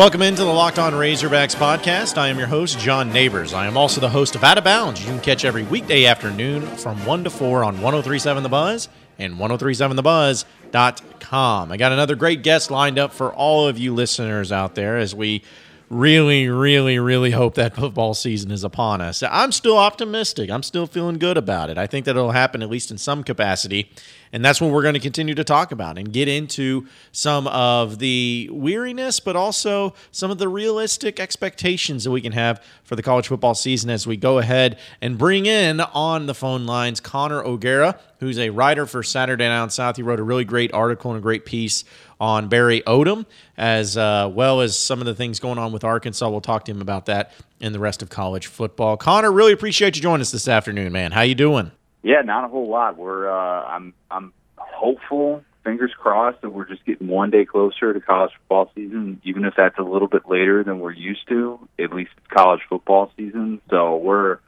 Welcome into the Locked On Razorbacks podcast. I am your host, John Neighbors. I am also the host of Out of Bounds. You can catch every weekday afternoon from 1 to 4 on 1037 The Buzz and 1037thebuzz.com. I got another great guest lined up for all of you listeners out there as we really, really, really hope that football season is upon us. I'm still optimistic. I'm still feeling good about it. I think that it'll happen at least in some capacity. And that's what we're going to continue to talk about and get into some of the weariness, but also some of the realistic expectations that we can have for the college football season as we go ahead and bring in on the phone lines Connor O'Gara, who's a writer for Saturday Down South. He wrote a really great article and a great piece on Barry Odom, as uh, well as some of the things going on with Arkansas. We'll talk to him about that and the rest of college football. Connor, really appreciate you joining us this afternoon, man. How you doing? Yeah, not a whole lot. We're uh, I'm I'm hopeful, fingers crossed, that we're just getting one day closer to college football season, even if that's a little bit later than we're used to. At least it's college football season, so we're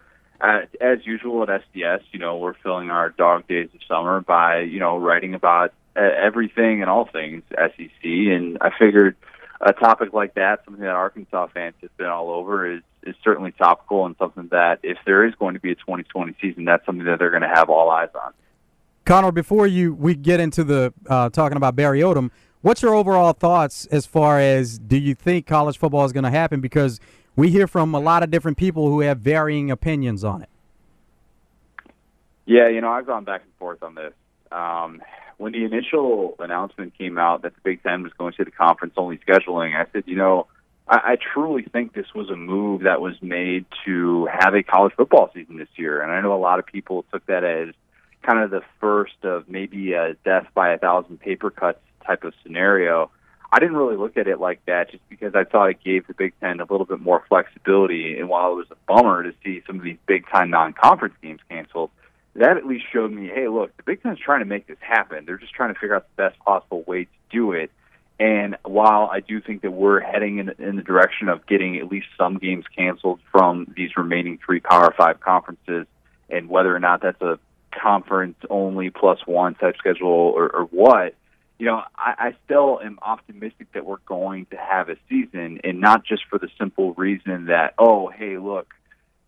as usual at SDS. You know, we're filling our dog days of summer by you know writing about everything and all things SEC, and I figured a topic like that, something that Arkansas fans have been all over, is is certainly topical and something that if there is going to be a 2020 season, that's something that they're going to have all eyes on. Connor, before you we get into the uh, talking about Barry Odom, what's your overall thoughts as far as do you think college football is going to happen? Because we hear from a lot of different people who have varying opinions on it. Yeah, you know, I've gone back and forth on this. Um, when the initial announcement came out that the Big Ten was going to the conference only scheduling, I said, you know, I, I truly think this was a move that was made to have a college football season this year. And I know a lot of people took that as kind of the first of maybe a death by a thousand paper cuts type of scenario. I didn't really look at it like that just because I thought it gave the Big Ten a little bit more flexibility. And while it was a bummer to see some of these big time non conference games canceled, that at least showed me, hey, look, the Big Ten's trying to make this happen. They're just trying to figure out the best possible way to do it. And while I do think that we're heading in, in the direction of getting at least some games canceled from these remaining three Power Five conferences, and whether or not that's a conference only plus one type schedule or, or what, you know, I, I still am optimistic that we're going to have a season, and not just for the simple reason that, oh, hey, look,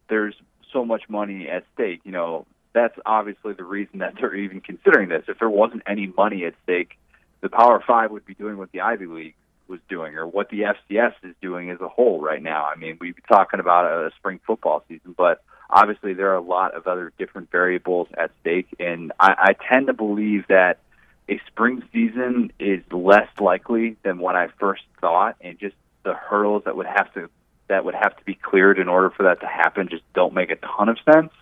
there's so much money at stake. You know, that's obviously the reason that they're even considering this. If there wasn't any money at stake, the Power Five would be doing what the Ivy League was doing or what the FCS is doing as a whole right now. I mean, we'd be talking about a spring football season, but obviously there are a lot of other different variables at stake, and I, I tend to believe that a spring season is less likely than what I first thought, and just the hurdles that would have to that would have to be cleared in order for that to happen just don't make a ton of sense.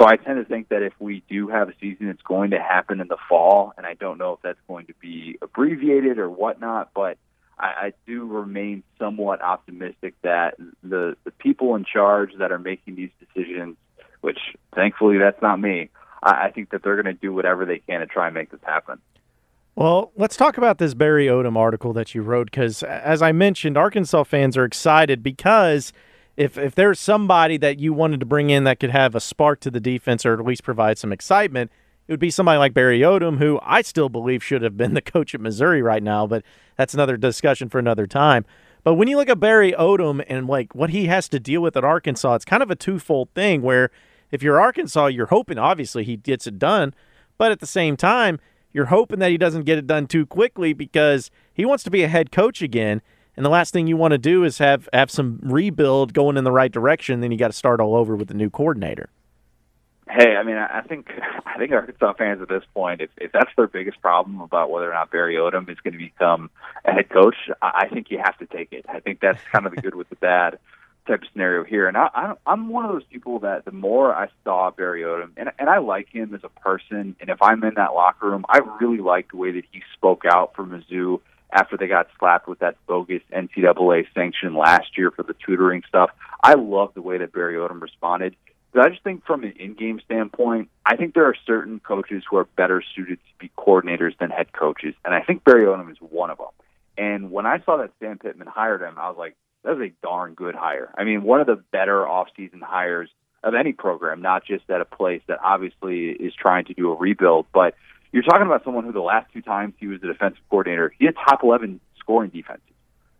So I tend to think that if we do have a season, it's going to happen in the fall, and I don't know if that's going to be abbreviated or whatnot, but I, I do remain somewhat optimistic that the the people in charge that are making these decisions, which thankfully that's not me, I, I think that they're going to do whatever they can to try and make this happen. Well, let's talk about this Barry Odom article that you wrote because, as I mentioned, Arkansas fans are excited because if if there's somebody that you wanted to bring in that could have a spark to the defense or at least provide some excitement, it would be somebody like Barry Odom, who I still believe should have been the coach at Missouri right now, but that's another discussion for another time. But when you look at Barry Odom and like what he has to deal with at Arkansas, it's kind of a twofold thing where if you're Arkansas, you're hoping obviously he gets it done, but at the same time, you're hoping that he doesn't get it done too quickly because he wants to be a head coach again. And the last thing you want to do is have have some rebuild going in the right direction. Then you got to start all over with a new coordinator. Hey, I mean, I think I think Arkansas fans at this point, if if that's their biggest problem about whether or not Barry Odom is going to become a head coach, I think you have to take it. I think that's kind of the good with the bad type of scenario here. And I, I I'm one of those people that the more I saw Barry Odom, and and I like him as a person, and if I'm in that locker room, I really like the way that he spoke out for Mizzou after they got slapped with that bogus NCAA sanction last year for the tutoring stuff. I love the way that Barry Odom responded. But I just think from an in-game standpoint, I think there are certain coaches who are better suited to be coordinators than head coaches, and I think Barry Odom is one of them. And when I saw that Sam Pittman hired him, I was like, that was a darn good hire. I mean, one of the better off-season hires of any program, not just at a place that obviously is trying to do a rebuild, but you're talking about someone who the last two times he was the defensive coordinator, he had top 11 scoring defenses.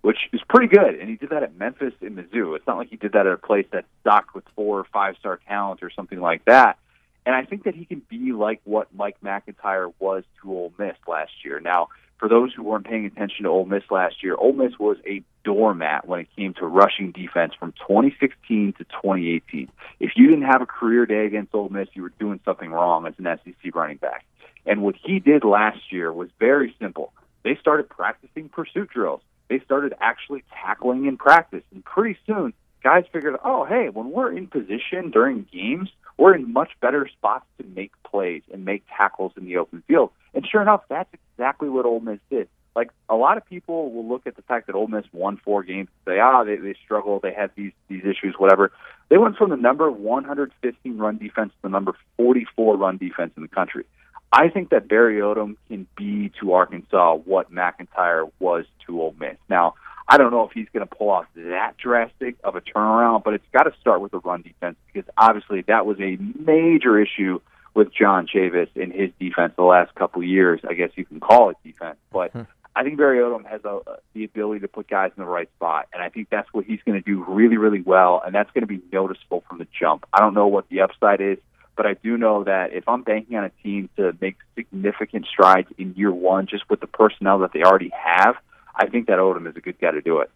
which is pretty good. And he did that at Memphis and Mizzou. It's not like he did that at a place that's stocked with four or five star talent or something like that. And I think that he can be like what Mike MacIntyre was to Ole Miss last year. Now, for those who weren't paying attention to Ole Miss last year, Ole Miss was a doormat when it came to rushing defense from 2016 to 2018. If you didn't have a career day against Ole Miss, you were doing something wrong as an SEC running back. And what he did last year was very simple. They started practicing pursuit drills. They started actually tackling in practice. And pretty soon, guys figured, oh, hey, when we're in position during games, we're in much better spots to make plays and make tackles in the open field. And sure enough, that's exactly what Ole Miss did. Like a lot of people will look at the fact that Ole Miss won four games and say, ah, they, they struggled, they had these these issues, whatever. They went from the number 115 run defense to the number 44 run defense in the country. I think that Barry Odom can be to Arkansas what MacIntyre was to Ole Miss. Now, I don't know if he's going to pull off that drastic of a turnaround, but it's got to start with the run defense because obviously that was a major issue with John Chavis in his defense the last couple of years. I guess you can call it defense, but hmm. I think Barry Odom has a, the ability to put guys in the right spot, and I think that's what he's going to do really, really well, and that's going to be noticeable from the jump. I don't know what the upside is but I do know that if I'm banking on a team to make significant strides in year one, just with the personnel that they already have, I think that Odom is a good guy to do it.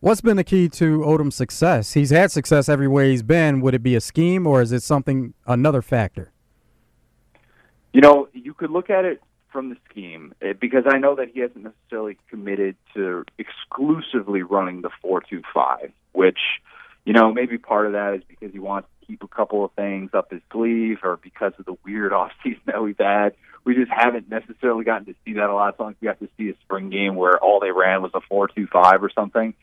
What's been the key to Odom's success? He's had success everywhere he's been. Would it be a scheme or is it something another factor? You know, you could look at it from the scheme eh, because I know that he hasn't necessarily committed to exclusively running the four-two-five, which you know maybe part of that is because he wants keep a couple of things up his sleeve or because of the weird off season that we've had. We just haven't necessarily gotten to see that a lot. It's like we got to see a spring game where all they ran was a four two five or something.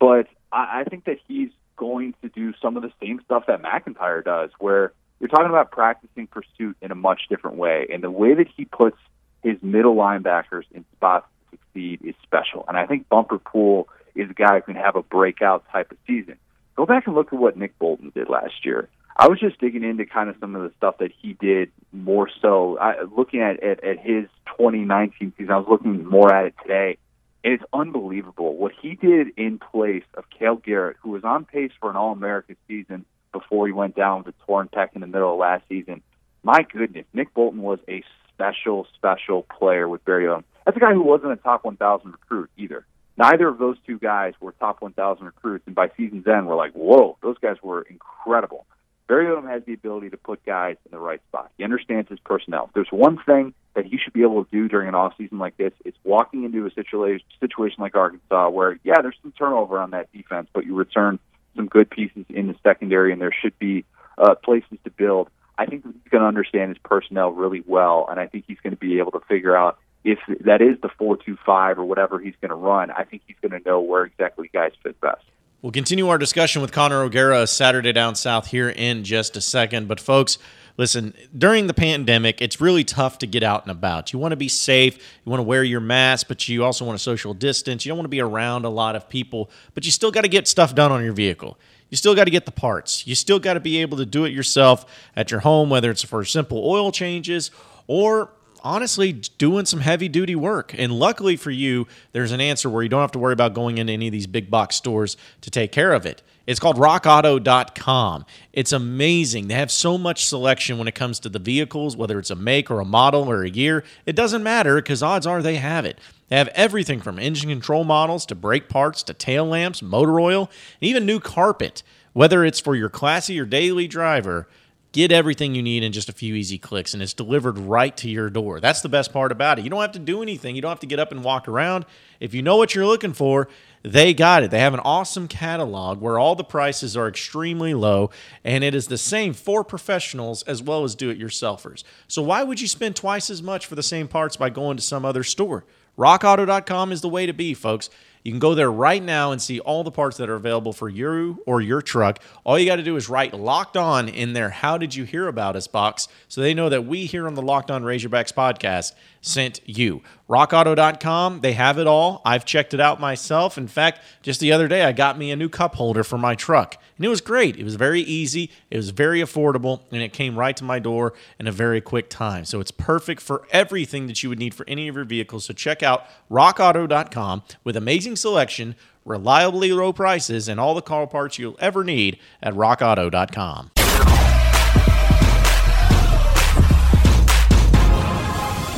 But I, I think that he's going to do some of the same stuff that MacIntyre does, where you're talking about practicing pursuit in a much different way. And the way that he puts his middle linebackers in spots to succeed is special. And I think Bumper Pool is a guy who can have a breakout type of season. Go back and look at what Nick Bolton did last year. I was just digging into kind of some of the stuff that he did more so. I, looking at, at at his 2019 season, I was looking more at it today, and it's unbelievable what he did in place of Cale Garrett, who was on pace for an All-American season before he went down with a torn pec in the middle of last season. My goodness, Nick Bolton was a special, special player with Barry Odom. That's a guy who wasn't a top 1,000 recruit either. Neither of those two guys were top 1,000 recruits, and by season's end, we're like, whoa, those guys were incredible. Barry Odom has the ability to put guys in the right spot. He understands his personnel. If there's one thing that he should be able to do during an off season like this, it's walking into a situation situation like Arkansas, where yeah, there's some turnover on that defense, but you return some good pieces in the secondary, and there should be uh, places to build. I think he's going to understand his personnel really well, and I think he's going to be able to figure out if that is the four two five or whatever he's going to run, I think he's going to know where exactly guys fit best. We'll continue our discussion with Connor O'Gara Saturday down south here in just a second. But folks, listen, during the pandemic, it's really tough to get out and about. You want to be safe, you want to wear your mask, but you also want to social distance. You don't want to be around a lot of people, but you still got to get stuff done on your vehicle. You still got to get the parts. You still got to be able to do it yourself at your home, whether it's for simple oil changes or honestly doing some heavy duty work. And luckily for you, there's an answer where you don't have to worry about going into any of these big box stores to take care of it. It's called rockauto.com. It's amazing. They have so much selection when it comes to the vehicles, whether it's a make or a model or a year. It doesn't matter because odds are they have it. They have everything from engine control models to brake parts to tail lamps, motor oil, and even new carpet. Whether it's for your classy or daily driver, Get everything you need in just a few easy clicks, and it's delivered right to your door. That's the best part about it. You don't have to do anything, you don't have to get up and walk around. If you know what you're looking for, they got it. They have an awesome catalog where all the prices are extremely low, and it is the same for professionals as well as do it yourselfers. So, why would you spend twice as much for the same parts by going to some other store? RockAuto.com is the way to be, folks. You can go there right now and see all the parts that are available for you or your truck. All you got to do is write locked on in their How Did You Hear About Us box so they know that we here on the Locked On Razorbacks podcast sent you. RockAuto.com, they have it all. I've checked it out myself. In fact, just the other day, I got me a new cup holder for my truck, and it was great. It was very easy, it was very affordable, and it came right to my door in a very quick time. So it's perfect for everything that you would need for any of your vehicles. So check out RockAuto.com with amazing selection, reliably low prices, and all the car parts you'll ever need at RockAuto.com.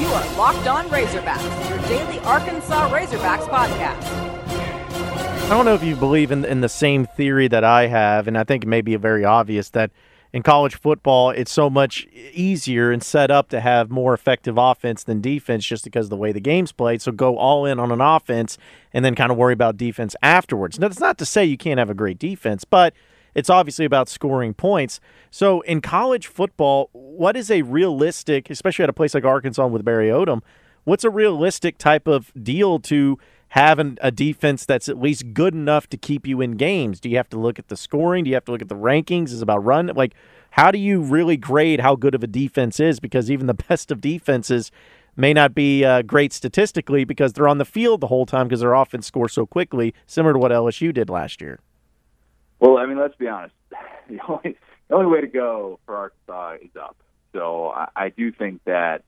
You are Locked On Razorbacks, your daily Arkansas Razorbacks podcast. I don't know if you believe in in the same theory that I have, and I think it may be very obvious that in college football it's so much easier and set up to have more effective offense than defense just because of the way the game's played. So go all in on an offense and then kind of worry about defense afterwards. Now that's not to say you can't have a great defense, but it's obviously about scoring points. So in college football, what is a realistic, especially at a place like Arkansas with Barry Odom, what's a realistic type of deal to have an, a defense that's at least good enough to keep you in games? Do you have to look at the scoring? Do you have to look at the rankings? Is about run? Like, how do you really grade how good of a defense is? Because even the best of defenses may not be uh, great statistically because they're on the field the whole time because their offense scores so quickly, similar to what LSU did last year. Well, I mean, let's be honest. The only the only way to go for Arkansas is up. So I, I do think that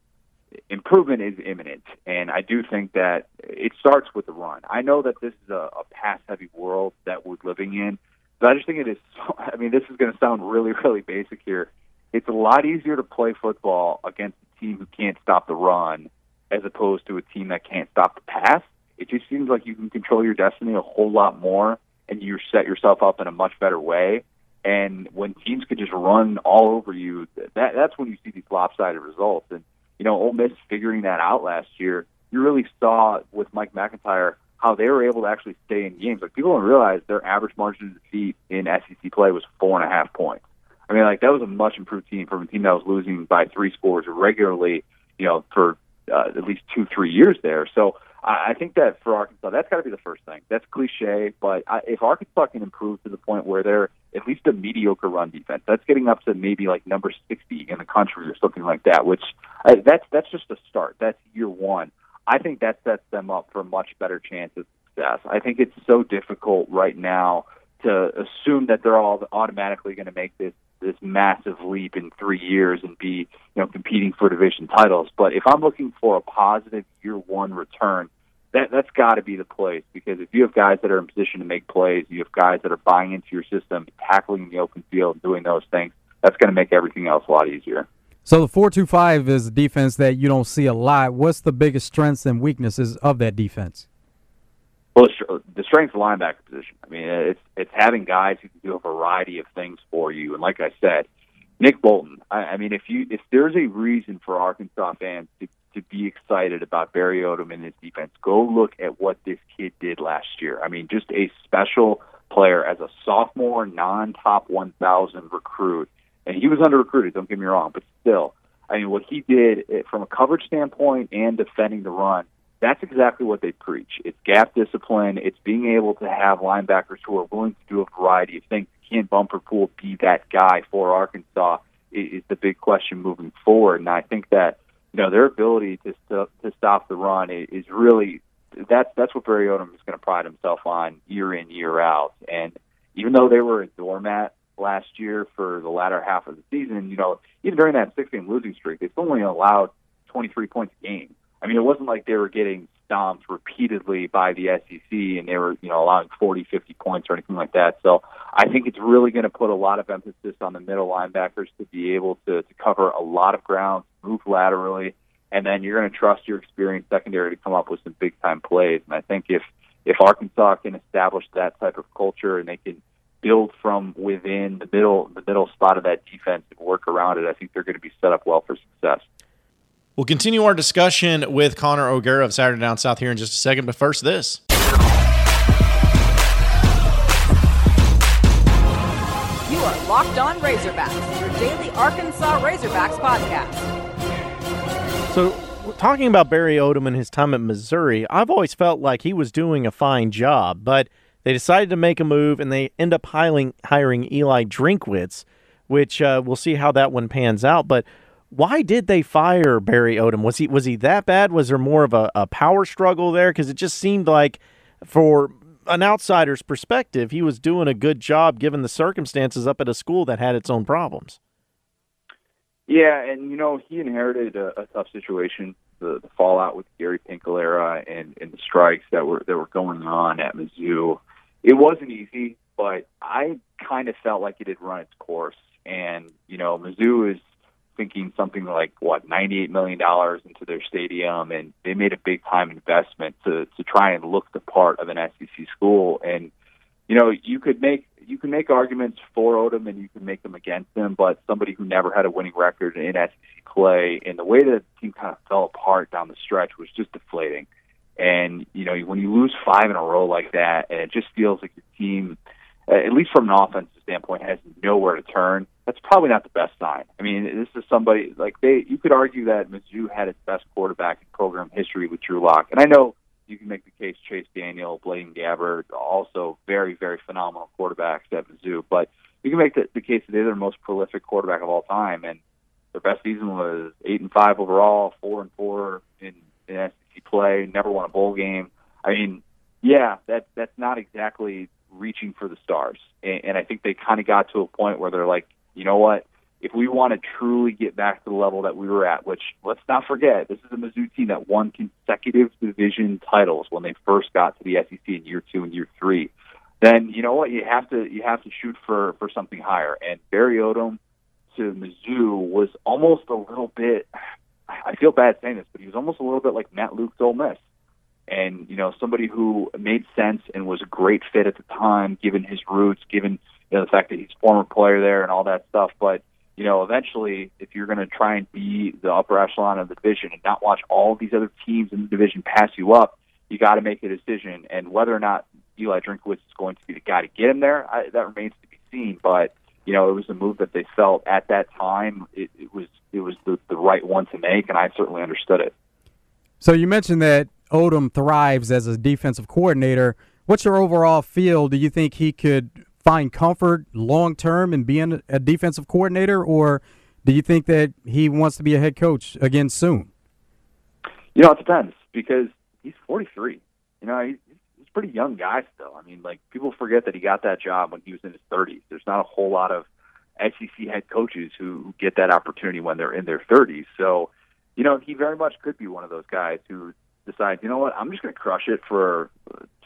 improvement is imminent, and I do think that it starts with the run. I know that this is a, a pass-heavy world that we're living in, but I just think it is. So, I mean, this is going to sound really, really basic here. It's a lot easier to play football against a team who can't stop the run as opposed to a team that can't stop the pass. It just seems like you can control your destiny a whole lot more and you set yourself up in a much better way. And when teams could just run all over you, that that's when you see these lopsided results. And you know, Ole Miss figuring that out last year, you really saw with Mike MacIntyre how they were able to actually stay in games. Like people don't realize their average margin of defeat in SEC play was four and a half points. I mean, like that was a much improved team from a team that was losing by three scores regularly, you know, for uh, at least two, three years there. So I, I think that for Arkansas, that's got to be the first thing. That's cliche, but I, if Arkansas can improve to the point where they're at least a mediocre run defense, that's getting up to maybe like number 60 in the country or something like that. Which uh, that's that's just a start. That's year one. I think that sets them up for much better chance of success. I think it's so difficult right now to assume that they're all automatically going to make this this massive leap in three years and be you know competing for division titles. But if I'm looking for a positive year one return, that that's got to be the place because if you have guys that are in position to make plays, you have guys that are buying into your system, tackling the open field, doing those things. That's going to make everything else a lot easier. So the four-two-five is a defense that you don't see a lot. What's the biggest strengths and weaknesses of that defense? Well, the strength of the linebacker position. I mean, it's it's having guys who can do a variety of things for you. And like I said, Nick Bolton. I, I mean, if you if there's a reason for Arkansas fans to to be excited about Barry Odom and his defense. Go look at what this kid did last year. I mean, just a special player as a sophomore, non-top 1,000 recruit, and he was under recruited. Don't get me wrong, but still, I mean, what he did eh, from a coverage standpoint and defending the run. That's exactly what they preach. It's gap discipline. It's being able to have linebackers who are willing to do a variety of things. Can Bumper Pool be that guy for Arkansas? Is the big question moving forward. And I think that you know their ability to st- to stop the run is really that's that's what Barry Odom is going to pride himself on year in year out. And even though they were a doormat last year for the latter half of the season, you know even during that six game losing streak, they still only allowed 23 points a game. I mean, it wasn't like they were getting stomped repeatedly by the SEC and they were, you know, allowing 40, 50 points or anything like that. So I think it's really going to put a lot of emphasis on the middle linebackers to be able to, to cover a lot of ground, move laterally, and then you're going to trust your experienced secondary to come up with some big time plays. And I think if if Arkansas can establish that type of culture and they can build from within the middle the middle spot of that defense and work around it, I think they're going to be set up well for success. We'll continue our discussion with Connor O'Gara of Saturday Down South here in just a second, but first, this. You are Locked On Razorbacks, your daily Arkansas Razorbacks podcast. So, talking about Barry Odom and his time at Missouri, I've always felt like he was doing a fine job, but they decided to make a move and they end up hiring, hiring Eli Drinkwitz, which uh, we'll see how that one pans out. But why did they fire Barry Odom? Was he was he that bad? Was there more of a, a power struggle there? Because it just seemed like, for an outsider's perspective, he was doing a good job given the circumstances up at a school that had its own problems. Yeah, and you know he inherited a, a tough situation, the, the fallout with Gary Pinkel era and, and the strikes that were that were going on at Mizzou. It wasn't easy, but I kind of felt like it had run its course. And you know, Mizzou is thinking something like what ninety-eight million dollars into their stadium, and they made a big time investment to to try and look the part of an SEC school. And you know, you could make you can make arguments for Odom and you can make them against him, but somebody who never had a winning record in SEC play and the way that the team kind of fell apart down the stretch was just deflating. And you know, when you lose five in a row like that, and it just feels like your team, at least from an offensive standpoint, has nowhere to turn. Probably not the best sign. I mean, this is somebody like they. You could argue that Mizzou had its best quarterback in program history with Drew Lock, and I know you can make the case Chase Daniel, Blaine Gabbert, also very, very phenomenal quarterbacks at Mizzou. But you can make the, the case that they're the most prolific quarterback of all time, and their best season was eight and five overall, four and four in, in SEC play, never won a bowl game. I mean, yeah, that that's not exactly reaching for the stars, and, and I think they kind of got to a point where they're like, you know what, if we want to truly get back to the level that we were at, which let's not forget, this is a Mizzou team that won consecutive division titles when they first got to the SEC in year two and year three, then you know what you have to you have to shoot for for something higher. And Barry Odom to Mizzou was almost a little bit. I feel bad saying this, but he was almost a little bit like Matt Luke Ole Miss, and you know somebody who made sense and was a great fit at the time, given his roots, given you know the fact that he's former player there and all that stuff, but you know, eventually, if you're going to try and be the upper echelon of the division and not watch all these other teams in the division pass you up, you got to make a decision. And whether or not Eli Drinkwitz is going to be the guy to get him there, I, that remains to be seen. But you know, it was a move that they felt at that time it, it was it was the, the right one to make, and I certainly understood it. So you mentioned that Odom thrives as a defensive coordinator. What's your overall feel? Do you think he could find comfort long term in being a defensive coordinator, or do you think that he wants to be a head coach again soon? You know, it depends because he's 43. You know, he's, a pretty young guy still. I mean, like people forget that he got that job when he was in his 30s. There's not a whole lot of SEC head coaches who get that opportunity when they're in their 30s. So, you know, he very much could be one of those guys who decides, you know what, I'm just going to crush it for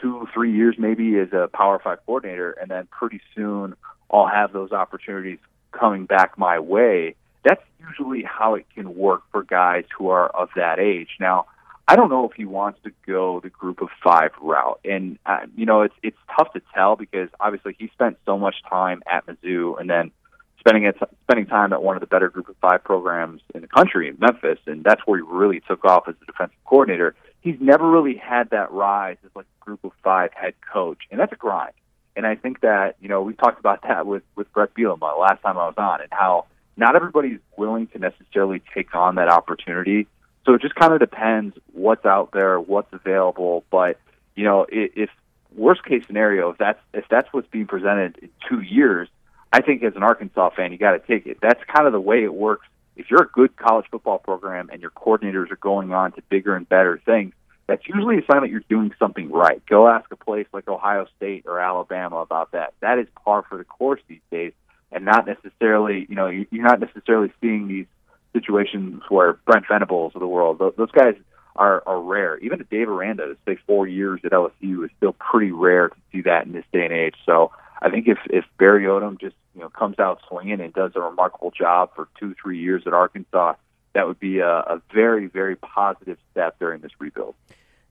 two, three years maybe as a Power Five coordinator, and then pretty soon I'll have those opportunities coming back my way. That's usually how it can work for guys who are of that age. Now, I don't know if he wants to go the group of five route, and uh, you know it's it's tough to tell because obviously he spent so much time at Mizzou, and then spending it, spending time at one of the better group of five programs in the country in Memphis, and that's where he really took off as a defensive coordinator he's never really had that rise as like a group of five head coach, and that's a grind. And I think that you know we talked about that with with Bret Bielema last time I was on, and how not everybody's willing to necessarily take on that opportunity. So it just kind of depends what's out there, what's available. But you know, if, if worst case scenario, if that's if that's what's being presented in two years, I think as an Arkansas fan, you got to take it. That's kind of the way it works if you're a good college football program and your coordinators are going on to bigger and better things, that's usually a sign that you're doing something right. Go ask a place like Ohio State or Alabama about that. That is par for the course these days, and not necessarily, you know, you're not necessarily seeing these situations where Brent Venables of the world, those guys are, are rare. Even a Dave Aranda to stay four years at LSU is still pretty rare to see that in this day and age. So I think if if Barry Odom just you know comes out swinging and does a remarkable job for two three years at Arkansas, that would be a, a very very positive step during this rebuild.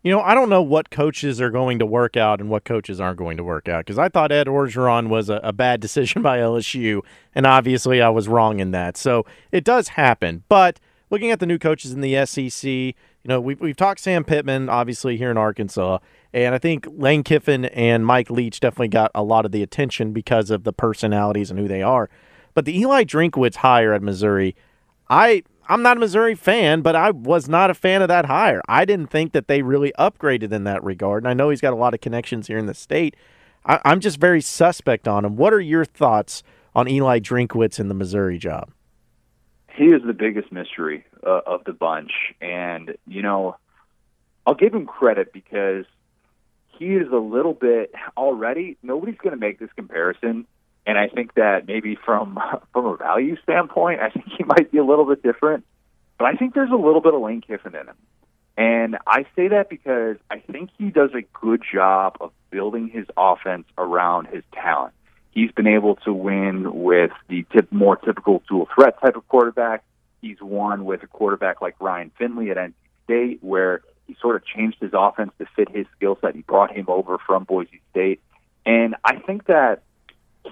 You know, I don't know what coaches are going to work out and what coaches aren't going to work out because I thought Ed Orgeron was a, a, bad decision by LSU, and obviously I was wrong in that. So it does happen. But looking at the new coaches in the SEC, you know, we've, we've talked Sam Pittman, obviously, here in Arkansas, and I think Lane Kiffin and Mike Leach definitely got a lot of the attention because of the personalities and who they are. But the Eli Drinkwitz hire at Missouri, I I'm not a Missouri fan, but I was not a fan of that hire. I didn't think that they really upgraded in that regard. And I know he's got a lot of connections here in the state. I, I'm just very suspect on him. What are your thoughts on Eli Drinkwitz in the Missouri job? He is the biggest mystery uh, of the bunch, and you know, I'll give him credit because he is a little bit already. Nobody's going to make this comparison, and I think that maybe from from a value standpoint, I think he might be a little bit different. But I think there's a little bit of Lane Kiffin in him. And I say that because I think he does a good job of building his offense around his talent. He's been able to win with the tip, more typical dual threat type of quarterback. He's won with a quarterback like Ryan Finley at NC State, where he sort of changed his offense to fit his skill set. He brought him over from Boise State. And I think that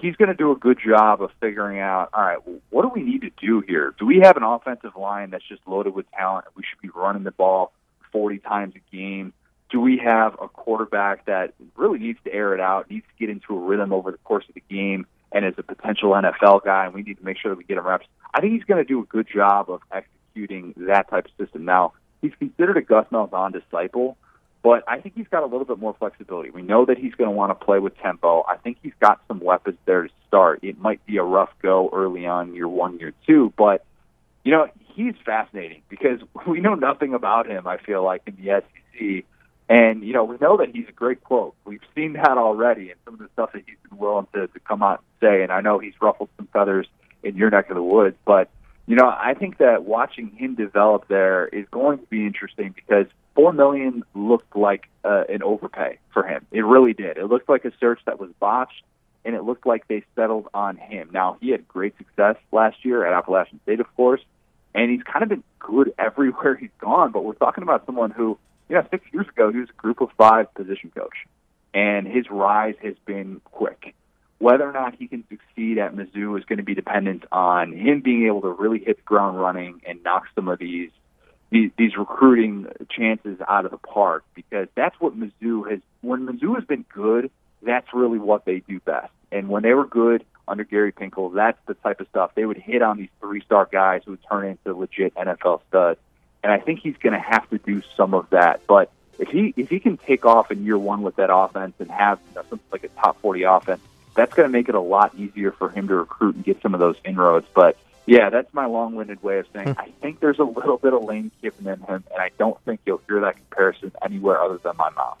he's going to do a good job of figuring out, all right, what do we need to do here? Do we have an offensive line that's just loaded with talent? We should be running the ball 40 times a game. Do we have a quarterback that really needs to air it out, needs to get into a rhythm over the course of the game, and is a potential NFL guy, and we need to make sure that we get him reps? I think he's going to do a good job of executing that type of system. Now, he's considered a Gus Malzahn disciple, but I think he's got a little bit more flexibility. We know that he's going to want to play with tempo. I think he's got some weapons there to start. It might be a rough go early on, year one, year two, but you know he's fascinating because we know nothing about him. I feel like in the SEC, and you know we know that he's a great quote. We've seen that already, and some of the stuff that he's been willing to, to come out and say. And I know he's ruffled some feathers in your neck of the woods, but you know I think that watching him develop there is going to be interesting because four million looked like uh, an overpay for him. It really did. It looked like a search that was botched, and it looked like they settled on him. Now he had great success last year at Appalachian State, of course, and he's kind of been good everywhere he's gone. But we're talking about someone who, know, six years ago he was a Group of Five position coach, and his rise has been quick. Whether or not he can succeed at Mizzou is going to be dependent on him being able to really hit the ground running and knock some of these these, these recruiting chances out of the park because that's what Mizzou has. When Mizzou has been good, that's really what they do best. And when they were good under Gary Pinkel, that's the type of stuff they would hit on these three-star guys who would turn into legit NFL studs. And I think he's going to have to do some of that. But if he if he can take off in year one with that offense and have you know, something like a top 40 offense, that's going to make it a lot easier for him to recruit and get some of those inroads. But yeah, that's my long-winded way of saying hmm. I think there's a little bit of Lane Kiffin in him, and I don't think you'll hear that comparison anywhere other than my mouth.